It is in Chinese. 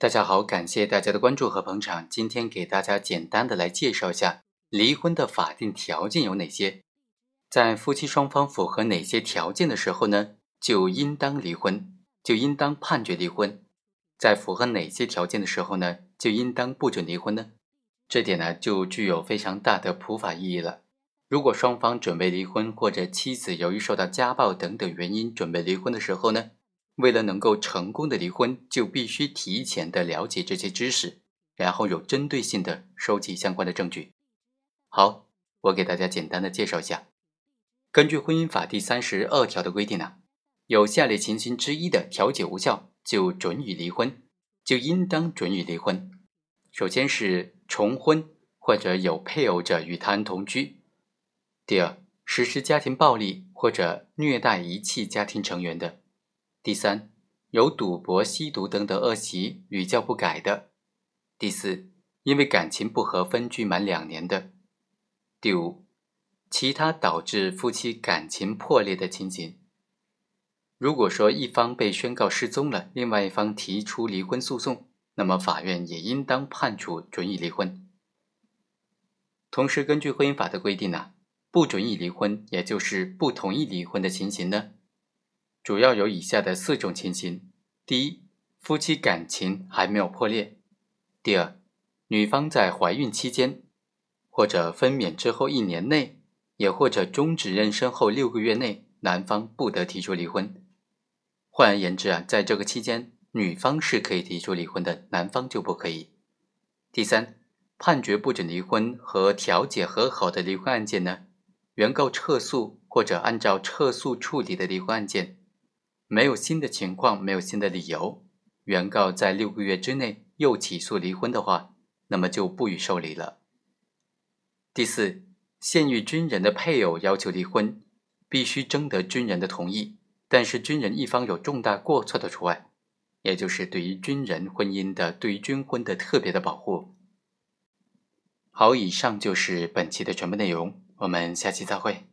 大家好，感谢大家的关注和捧场。今天给大家简单的来介绍一下离婚的法定条件有哪些，在夫妻双方符合哪些条件的时候呢，就应当离婚，就应当判决离婚；在符合哪些条件的时候呢，就应当不准离婚呢？这点呢，就具有非常大的普法意义了。如果双方准备离婚，或者妻子由于受到家暴等等原因准备离婚的时候呢？为了能够成功的离婚，就必须提前的了解这些知识，然后有针对性的收集相关的证据。好，我给大家简单的介绍一下。根据婚姻法第三十二条的规定呢，有下列情形之一的调解无效，就准予离婚，就应当准予离婚。首先是重婚或者有配偶者与他人同居；第二，实施家庭暴力或者虐待遗弃家庭成员的。第三，有赌博、吸毒等等恶习屡教不改的；第四，因为感情不和分居满两年的；第五，其他导致夫妻感情破裂的情形。如果说一方被宣告失踪了，另外一方提出离婚诉讼，那么法院也应当判处准予离婚。同时，根据婚姻法的规定呢，不准予离婚，也就是不同意离婚的情形呢？主要有以下的四种情形：第一，夫妻感情还没有破裂；第二，女方在怀孕期间，或者分娩之后一年内，也或者终止妊娠后六个月内，男方不得提出离婚。换而言之啊，在这个期间，女方是可以提出离婚的，男方就不可以。第三，判决不准离婚和调解和好的离婚案件呢，原告撤诉或者按照撤诉处理的离婚案件。没有新的情况，没有新的理由，原告在六个月之内又起诉离婚的话，那么就不予受理了。第四，现役军人的配偶要求离婚，必须征得军人的同意，但是军人一方有重大过错的除外，也就是对于军人婚姻的对于军婚的特别的保护。好，以上就是本期的全部内容，我们下期再会。